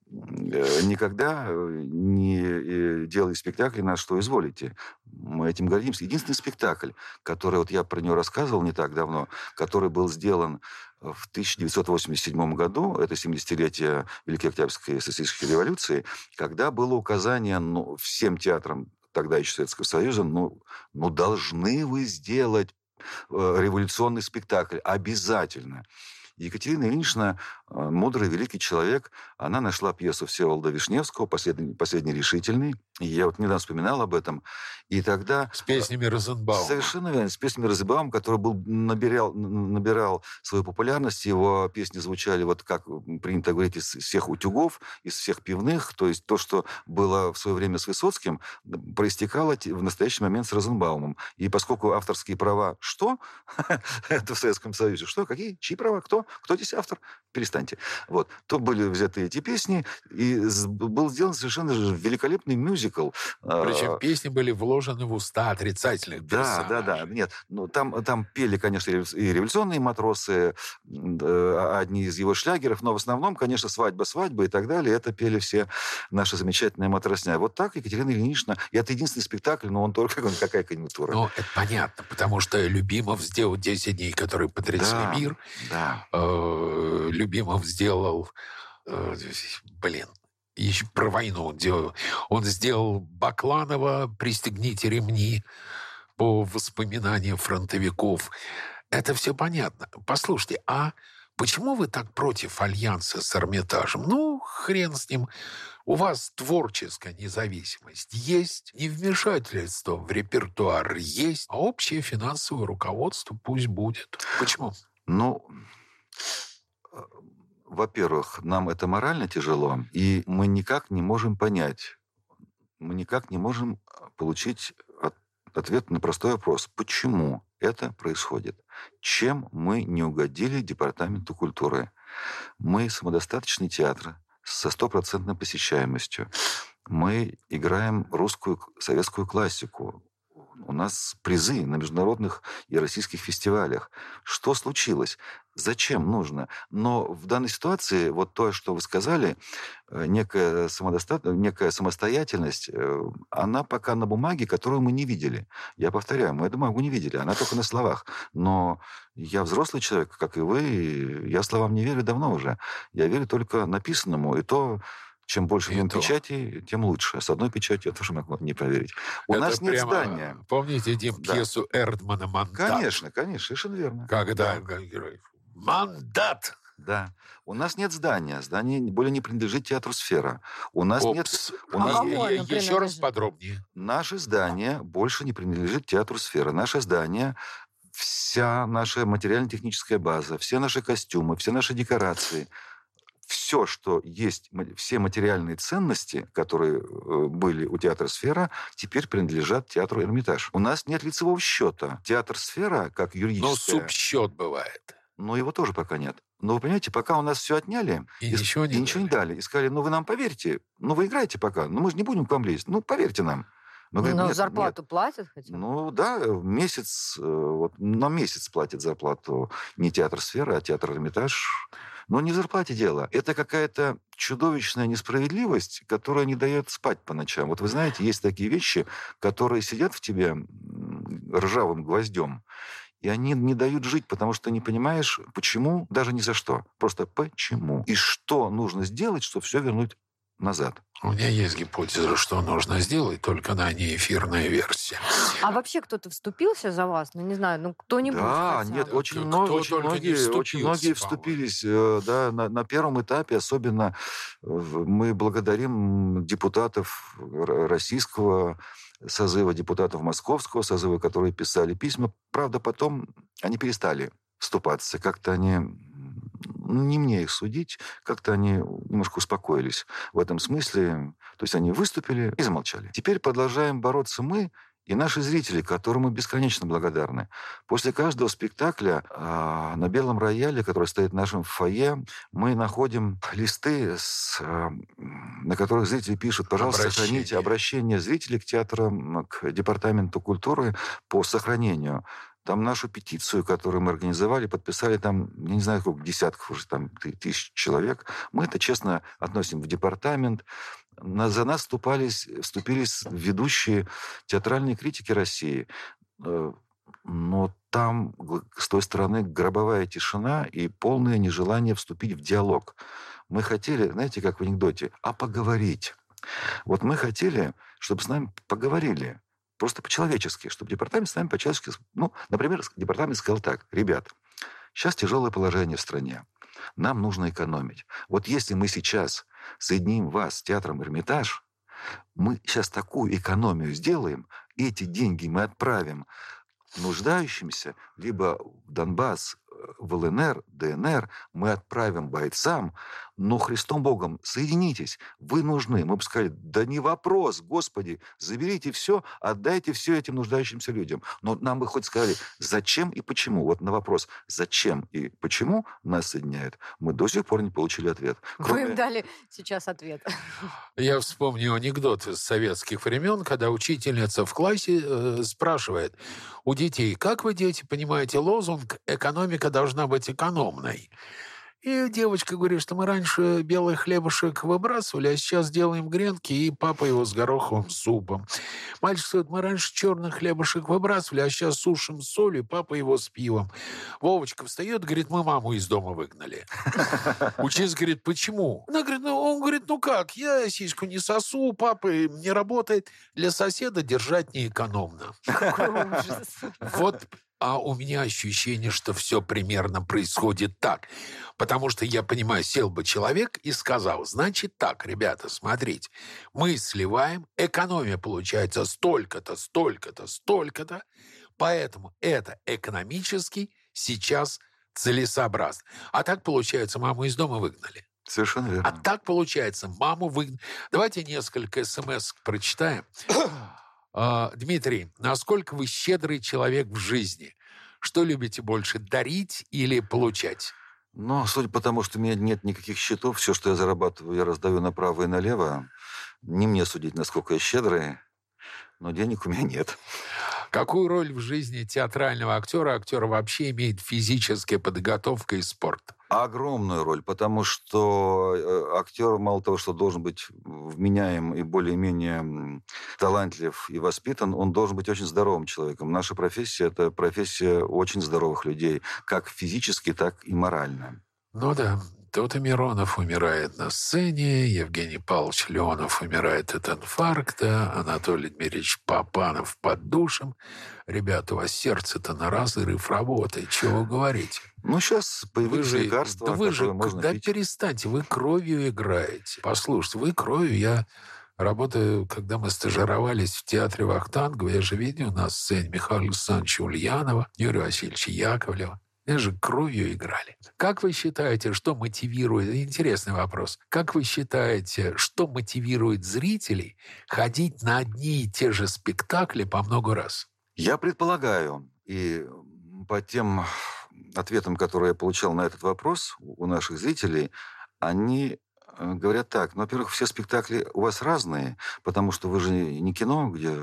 никогда э, не э, делали спектакли на что изволите. Мы этим гордимся. Единственный спектакль, который, вот я про него рассказывал не так давно, который был сделан в 1987 году, это 70-летие Великой Октябрьской социалистической революции, когда было указание ну, всем театрам тогда еще Советского Союза, ну, ну должны вы сделать революционный спектакль обязательно. Екатерина Ильинична, э, мудрый, великий человек, она нашла пьесу Всеволода Вишневского «Последний, последний решительный». И я вот недавно вспоминал об этом. И тогда... С песнями Розенбаума. Совершенно верно. С песнями Розенбаума, который был, набирал, набирал свою популярность. Его песни звучали, вот как принято говорить, из всех утюгов, из всех пивных. То есть то, что было в свое время с Высоцким, проистекало в настоящий момент с Розенбаумом. И поскольку авторские права... Что? [laughs] Это в Советском Союзе. Что? Какие? Чьи права? Кто? Кто здесь автор? Перестаньте. Вот. То были взяты эти песни, и был сделан совершенно великолепный мюзикл. А, Причем песни были вложены в уста отрицательных персонажей. Да, да, да. Нет, ну, там, там пели, конечно, и революционные матросы, а, одни из его шлягеров, но в основном, конечно, «Свадьба, свадьба» и так далее. Это пели все наши замечательные матросня. Вот так Екатерина Ильинична, и это единственный спектакль, но он только [laughs] какая конъюнктура. Ну, это понятно, потому что Любимов сделал 10 дней, которые потрясли да, мир. Да. Э, Любимов сделал, э, блин, еще про войну он делал. Он сделал Бакланова «Пристегните ремни» по воспоминаниям фронтовиков. Это все понятно. Послушайте, а почему вы так против альянса с Эрмитажем? Ну, хрен с ним. У вас творческая независимость есть, невмешательство в репертуар есть, а общее финансовое руководство пусть будет. Почему? Ну, во-первых, нам это морально тяжело, и мы никак не можем понять, мы никак не можем а, получить от, ответ на простой вопрос, почему это происходит, чем мы не угодили Департаменту культуры. Мы самодостаточный театр со стопроцентной посещаемостью. Мы играем русскую советскую классику. У нас призы на международных и российских фестивалях. Что случилось? Зачем нужно? Но в данной ситуации вот то, что вы сказали, э, некая, самодоста... некая самостоятельность, э, она пока на бумаге, которую мы не видели. Я повторяю, мы эту бумагу не видели, она только на словах. Но я взрослый человек, как и вы, я словам не верю давно уже. Я верю только написанному, и то чем больше в печати, тем лучше. С одной печатью я тоже могу не проверить. У Это нас нет здания. Помните, Дим, Да. пьесу Эрдмана «Мандат»? Конечно, конечно, совершенно верно. Когда Да. герой «Мандат!» Да. У нас нет здания. Здание более не принадлежит театру «Сфера». У нас нет... Опс. у нас А кому е- оно Еще раз подробнее. Наше здание больше не принадлежит театру «Сфера». Наше здание, вся наша материально-техническая база, все наши костюмы, все наши декорации, все, что есть, все материальные ценности, которые э, были у театра «Сфера», теперь принадлежат театру «Эрмитаж». У нас нет лицевого счета. Театр «Сфера», как Но юридическое... субсчет бывает. Но его тоже пока нет. Но вы понимаете, пока у нас все отняли, И с- ничего не и ничего не дали. И сказали, ну вы нам поверьте, ну вы играете пока, ну мы же не будем к вам лезть, ну поверьте нам. Мы говорим, Но «Нет, зарплату платят хотя бы? Ну да, в месяц, э, вот на месяц платит зарплату не театр «Сфера», а театр «Эрмитаж». Но не в зарплате дело. Это какая-то чудовищная несправедливость, которая не дает спать по ночам. Вот вы знаете, есть такие вещи, которые сидят в тебе ржавым гвоздем, и они не дают жить, потому что не понимаешь, почему, даже ни за что. Просто почему. И что нужно сделать, чтобы все вернуть назад. У меня есть гипотеза, что нужно сделать, только она не эфирная версия. А вообще кто-то вступился за вас? Ну, не знаю, ну, кто-нибудь Да, хотя нет, очень, Кто много, очень многие, очень многие вступились, э, да, на, на первом этапе особенно мы благодарим депутатов российского созыва, депутатов московского созыва, которые писали письма. Правда, потом они перестали вступаться, как-то они не мне их судить, как-то они немножко успокоились в этом смысле. То есть они выступили и замолчали. Теперь продолжаем бороться мы и наши зрители, которым мы бесконечно благодарны. После каждого спектакля а, на белом рояле, который стоит в нашем фойе, мы находим листы, с, а, на которых зрители пишут, пожалуйста, Обращение. сохраните обращение зрителей к театрам, к департаменту культуры по сохранению. Там нашу петицию, которую мы организовали, подписали там, я не знаю, сколько, десятков уже там ты- тысяч человек. Мы это честно относим в департамент. На- за нас вступались, вступились ведущие театральные критики России. Э, Но там с той стороны гробовая тишина и полное нежелание вступить в диалог. Мы хотели, знаете, как в анекдоте, а поговорить. Вот мы хотели, чтобы с нами поговорили. Просто по-человечески, чтобы департамент с нами по-человечески... Ну, например, департамент сказал так, ребят, сейчас тяжелое положение в стране, нам нужно экономить. Вот если мы сейчас соединим вас с театром «Эрмитаж», мы сейчас такую экономию сделаем, эти деньги мы отправим нуждающимся либо в Донбасс, в ЛНР, ДНР, мы отправим бойцам, но Христом Богом соединитесь, вы нужны. Мы бы сказали, да не вопрос, Господи, заберите все, отдайте все этим нуждающимся людям. Но нам бы хоть сказали, зачем и почему. Вот на вопрос, зачем и почему нас соединяют, мы до сих пор не получили ответ. Вы им дали сейчас ответ. Я вспомню анекдот из советских времен, когда учительница в классе э, спрашивает у детей, как вы, дети, понимаете лозунг «экономика должна быть экономной»? И девочка говорит, что мы раньше белый хлебушек выбрасывали, а сейчас делаем гренки, и папа его с гороховым супом. Мальчик говорит, мы раньше черный хлебушек выбрасывали, а сейчас сушим с солью, папа его с пивом. Вовочка встает, говорит, мы маму из дома выгнали. [laughs] Учитель говорит, почему? Она говорит, ну, он говорит, ну как, я сиську не сосу, папа не работает, для соседа держать неэкономно. Вот, а у меня ощущение, что все примерно происходит так. Потому что я понимаю, сел бы человек и сказал, значит так, ребята, смотрите, мы сливаем, экономия получается столько-то, столько-то, столько-то, поэтому это экономически сейчас целесообразно. А так, получается, маму из дома выгнали. Совершенно верно. А так, получается, маму выгнали. Давайте несколько смс прочитаем. [clears throat] А, Дмитрий, насколько вы щедрый человек в жизни? Что любите больше, дарить или получать? Но, судя по тому, что у меня нет никаких счетов, все, что я зарабатываю, я раздаю направо и налево. Не мне судить, насколько я щедрый, но денег у меня нет. Какую роль в жизни театрального актера, актера вообще имеет физическая подготовка и спорт? Огромную роль, потому что э, актер мало того, что должен быть вменяем и более-менее талантлив и воспитан, он должен быть очень здоровым человеком. Наша профессия – это профессия очень здоровых людей, как физически, так и морально. Ну да, и Миронов умирает на сцене, Евгений Павлович Леонов умирает от инфаркта, Анатолий Дмитриевич Папанов под душем. Ребята, у вас сердце-то на разрыв работает, чего вы говорите? Ну, сейчас Вы появились же, лекарства, да вы же, можно да пить. перестаньте, вы кровью играете. Послушайте, вы кровью, я работаю, когда мы стажировались в театре Вахтангова, я же видел на сцене Михаила Александровича Ульянова, Юрия Васильевича Яковлева. Они же кровью играли. Как вы считаете, что мотивирует... Интересный вопрос. Как вы считаете, что мотивирует зрителей ходить на одни и те же спектакли по много раз? Я предполагаю, и по тем ответам, которые я получал на этот вопрос у наших зрителей, они говорят так. Ну, во-первых, все спектакли у вас разные, потому что вы же не кино, где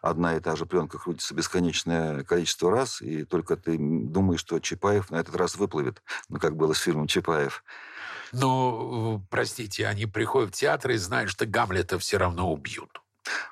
одна и та же пленка крутится бесконечное количество раз, и только ты думаешь, что Чапаев на этот раз выплывет. Ну, как было с фильмом «Чапаев». Э, простите, они приходят в театр и знают, что Гамлета все равно убьют.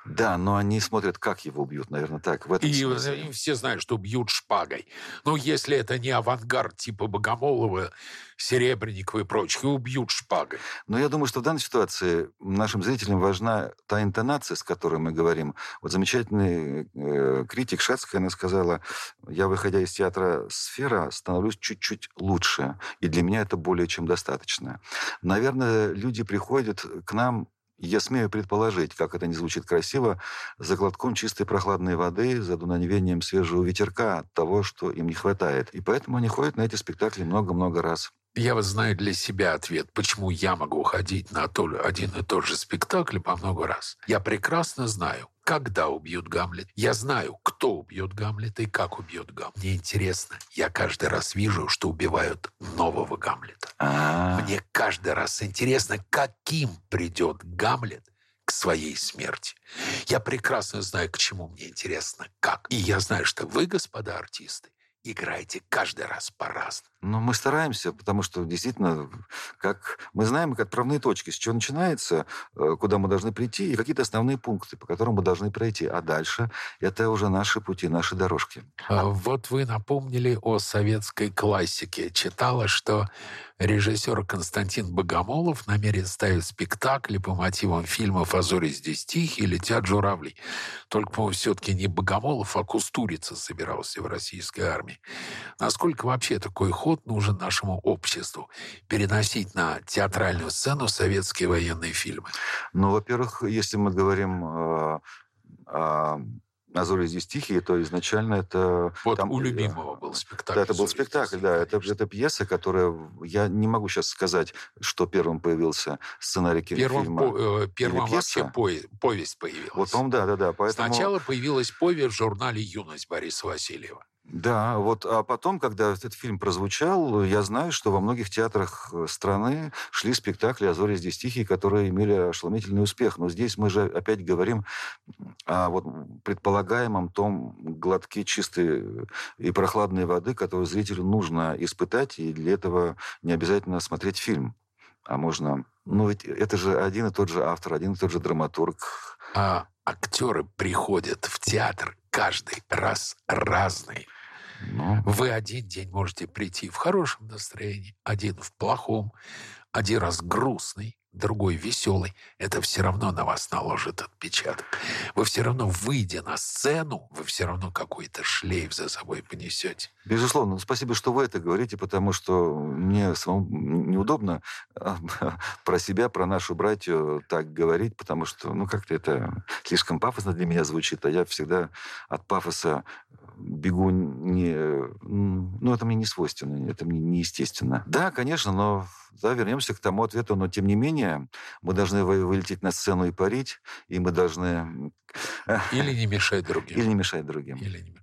Да, но они смотрят, как его убьют, наверное, так. В этом И смысле. э, все знают, что бьют шпагой. Но если это не авангард типа Богомолова, Серебренникова и прочих, и убьют шпагой. Но я думаю, что в данной ситуации нашим зрителям важна та интонация, с которой мы говорим. Вот замечательный э, критик Шацкая, она сказала, я, выходя из театра «Сфера», становлюсь чуть-чуть лучше. И для меня это более чем достаточно. Наверное, люди приходят к нам я смею предположить, как это не звучит красиво, за глотком чистой прохладной воды, за дуновением свежего ветерка того, что им не хватает. И поэтому они ходят на эти спектакли много-много раз. Я вот знаю для себя ответ, почему я могу ходить на один и тот же спектакль по много раз. Я прекрасно знаю, когда убьют Гамлет. Я знаю, кто убьет Гамлета и как убьет Гамлет. Мне интересно, я каждый раз вижу, что убивают нового Гамлета. А, Мне каждый раз интересно, каким придет Гамлет к своей смерти. Я прекрасно знаю, к чему мне интересно, как. И я знаю, что вы, господа артисты, играете каждый раз по-разному. Ну, мы стараемся, потому что действительно, как мы знаем, как отправные точки, с чего начинается, э, куда мы должны прийти, и какие-то основные пункты, по которым мы должны пройти. А дальше это уже наши пути, наши дорожки. А Вот вы напомнили о советской классике. Читала, что режиссер Константин Богомолов намерен ставить спектакли по мотивам фильмов «А зори здесь тихие» «Летят журавли». Только, по-моему, все-таки не Богомолов, а Кустурица собирался в российской армии. Насколько вообще такой ход нужен нашему обществу? Переносить на театральную сцену советские военные фильмы. Ну, во-первых, если мы говорим э, о «А зори здесь тихие», то изначально это... Вот там, у э, любимого был спектакль. Да, это был «Зори здесь спектакль, да. тихие», Это, конечно. это пьеса, которая... Я не могу сейчас сказать, что первым появился сценарий Первым, фильма. по- э, первым пьеса? вообще пое- повесть появилась. Вот, по да, да, да. Поэтому... Сначала появилась повесть в журнале «Юность» Бориса Васильева. Да, вот, а потом, когда этот фильм прозвучал, я знаю, что во многих театрах э, страны шли спектакли «А зори здесь тихие», которые имели ошеломительный успех. Но здесь мы же опять говорим о вот предполагаемом том глотке чистой и прохладной воды, которую зрителю нужно испытать, и для этого не обязательно смотреть фильм. А можно... Ну, ведь это же один и тот же автор, один и тот же драматург. А актеры приходят в театр каждый раз разные. Ну, Вы один день можете прийти в хорошем настроении, один в плохом, один раз грустный, другой веселый. Это все равно на вас наложит отпечаток. Вы все равно, выйдя на сцену, вы все равно какой-то шлейф за собой понесете. Безусловно. Спасибо, что вы это говорите, потому что мне самому неудобно а, про себя, про нашу братью так говорить, потому что, ну, как-то это слишком пафосно для меня звучит, а я всегда от пафоса бегу не... Ну, это мне не свойственно, это мне неестественно. Да, конечно, но да, вернемся к тому ответу, но тем не менее мы должны вылететь на сцену и парить, и мы должны... Или не мешать другим. Или не мешать другим. Или не...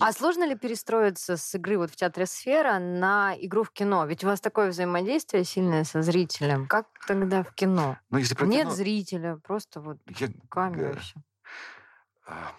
А сложно ли перестроиться с игры вот в театре «Сфера» на игру в кино? Ведь у вас такое взаимодействие сильное со зрителем. Как тогда в кино? Ну, если про Нет кино... зрителя, просто вот Я... камера и всё. А,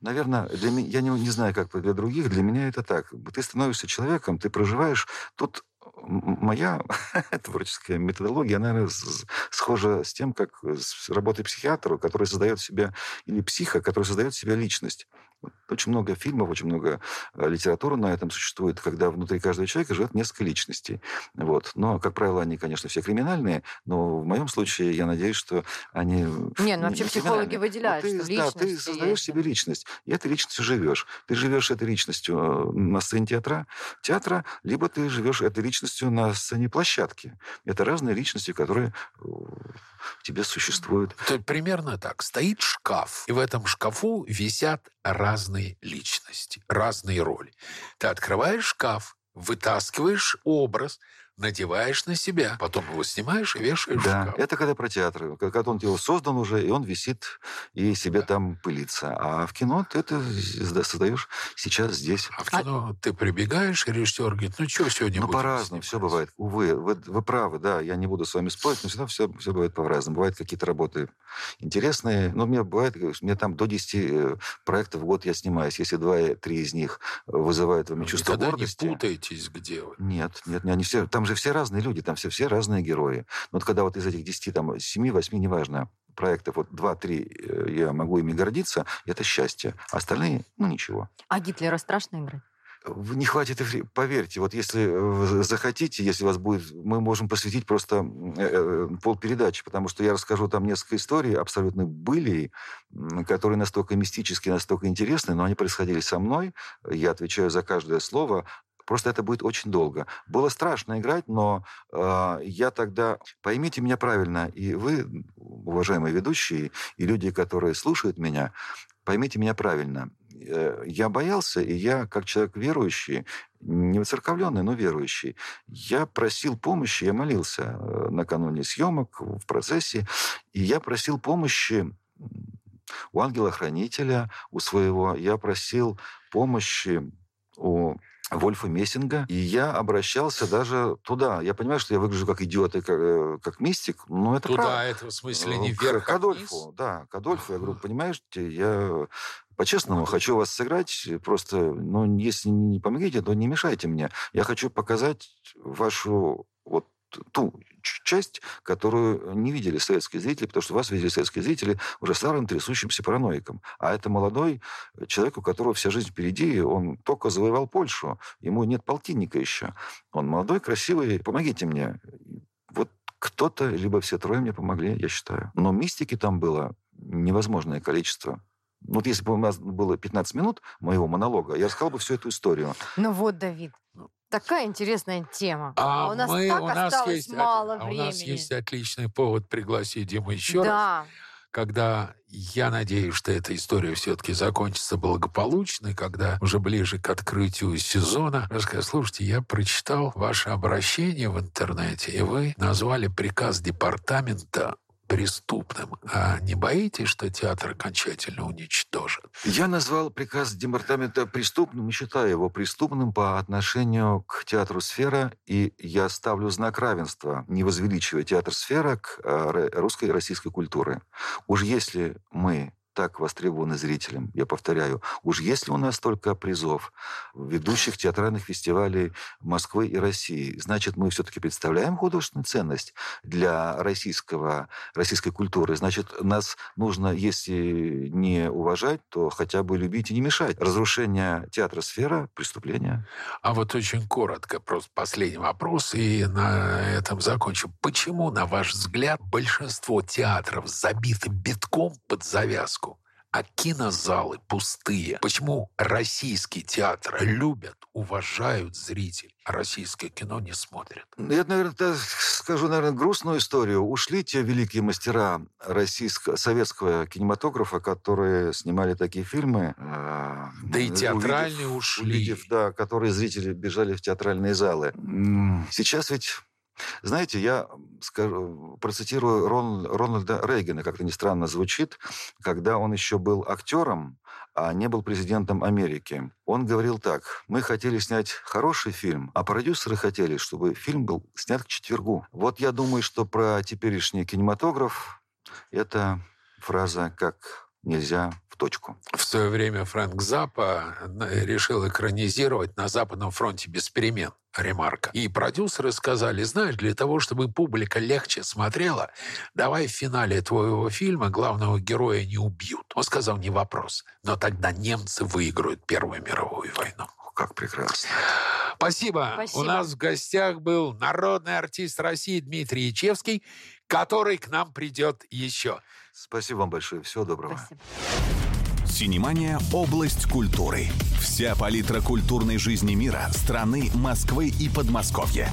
Наверное, для меня, я не, не знаю, как для других, для меня это так. Ты становишься человеком, ты проживаешь. Тут моя [laughs] творческая методология, наверное, с- схожа с тем, как с работой психиатра, который создает себя, или психа, который создает себя личность. Вот Очень много фильмов, очень много э, литературы на этом существует, когда внутри каждого человека живет несколько личностей. Вот. Но, как правило, они, конечно, все криминальные, но в моем случае я надеюсь, что они... Не, ну вообще не психологи выделяют, Но ты, что Да, ты создаешь есть, себе личность, и этой личностью живешь. Ты живешь этой личностью э, на сцене театра, театра, либо ты живешь этой личностью на сцене площадки. Это разные личности, которые э, в тебе существуют. То примерно так. Стоит шкаф, и в этом шкафу висят разные личности, разные роли. Ты открываешь шкаф, вытаскиваешь образ, надеваешь на себя, потом его снимаешь и вешаешь в Да, шкаф. это когда про театр. Когда он его создан уже, и он висит, и себе там пылится. А в кино ты это созда- создаешь сейчас здесь. А в кино ты прибегаешь, и режиссер говорит, ну что сегодня Ну, по-разному, все снимать?» бывает. Увы, вы, вы правы, да, я не буду с вами спорить, но всегда все, все бывает по-разному. Бывают какие-то работы интересные, но у меня бывает, у меня там до 10 э, проектов в год я снимаюсь. Если два-три из них вызывают во мне Вы чувство гордости... не путаетесь, где вы. Нет, нет, не- они все, там же все разные люди, там все, все разные герои. Но вот когда вот из этих 10, там, 7-8, неважно, проектов, вот 2-3 э, я могу ими гордиться, это счастье. А остальные, ну, ничего. А Гитлера страшно играть? Не хватит, поверьте, вот если э, захотите, если у вас будет, мы можем посвятить просто э, полпередачи, потому что я расскажу там несколько историй, абсолютно были, которые настолько мистические, настолько интересные, но они происходили со мной, я отвечаю за каждое слово, Просто это будет очень долго. Было страшно играть, но э, я тогда... Поймите меня правильно, и вы, уважаемые ведущие, и люди, которые слушают меня, поймите меня правильно. Э, Я боялся, и я, как человек верующий, не воцерковленный, но верующий, я просил помощи, я молился э, накануне съемок, в процессе, и я просил помощи у ангела-хранителя, у своего, я просил помощи у Вольфа Мессинга, и я обращался даже туда. Я понимаю, что я выгляжу как идиот и как, э, как мистик, но это Туда, правда. это в смысле Э, не вверх, К Адольфу, вниз? да, к Адольфу. Я говорю, понимаешь, я по-честному хочу вас сыграть, просто, ну, если не помогите, то не мешайте мне. Я хочу показать вашу ту часть, которую не видели советские зрители, потому что вас видели советские зрители уже старым трясущимся параноиком. А это молодой человек, у которого вся жизнь впереди, он только завоевал Польшу, ему нет полтинника еще. Он молодой, красивый, помогите мне. Вот кто-то, либо все трое мне помогли, я считаю. Но мистики там было невозможное количество. Ну, Вот если бы у нас было 15 минут моего монолога, я рассказал бы всю эту историю. Ну вот, Давид, такая интересная тема. А, у нас мы, так у нас осталось есть, мало а времени. у нас есть отличный повод пригласить Диму еще раз, да. когда я надеюсь, что эта история все-таки закончится благополучно, и когда уже ближе к открытию сезона, расскажу, слушайте, я прочитал ваше обращение в интернете, и вы назвали приказ департамента преступным. А не боитесь, что театр окончательно уничтожит? Я назвал приказ департамента преступным и считаю его преступным по отношению к театру «Сфера», и я ставлю знак равенства, не возвеличивая театр «Сфера» к э, русской и российской культуре. Уж если мы так востребованы зрителям, я повторяю, уж если у нас столько призов ведущих театральных фестивалей Москвы и России, значит, мы все-таки представляем художественную ценность для российского, российской культуры. Значит, нас нужно, если не уважать, то хотя бы любить и не мешать. Разрушение театра «Сфера» – преступление. А вот очень коротко, просто последний вопрос, и на этом закончу. Почему, на ваш взгляд, большинство театров забиты битком под завязку, а кинозалы пустые? Почему российский театр любят, уважают зритель, а российское кино не смотрят? Я, наверное, скажу, наверное, грустную историю. Ушли те великие мастера российского, советского кинематографа, которые снимали такие фильмы. Э, да и театральные увидев, ушли. Увидев, да, которые зрители бежали в театральные залы. Сейчас ведь знаете, я скажу, процитирую Рон, Рональда Рейгана, как-то не странно звучит, когда он еще был актером, а не был президентом Америки. Он говорил так, мы хотели снять хороший фильм, а продюсеры хотели, чтобы фильм был снят к четвергу. Вот я думаю, что про теперешний кинематограф это фраза как нельзя в точку. В свое время Фрэнк Запа решил экранизировать «На Западном фронте без перемен» ремарка. И продюсеры сказали, знаешь, для того, чтобы публика легче смотрела, давай в финале твоего фильма главного героя не убьют. Он сказал, не вопрос. Но тогда немцы выиграют Первую мировую войну. Как прекрасно. Спасибо. Спасибо. У нас в гостях был народный артист России Дмитрий Ячевский, который к нам придет еще. Спасибо вам большое. Всего доброго. Спасибо. Синемания – область культуры. Вся палитра культурной жизни мира, страны, Москвы и Подмосковья.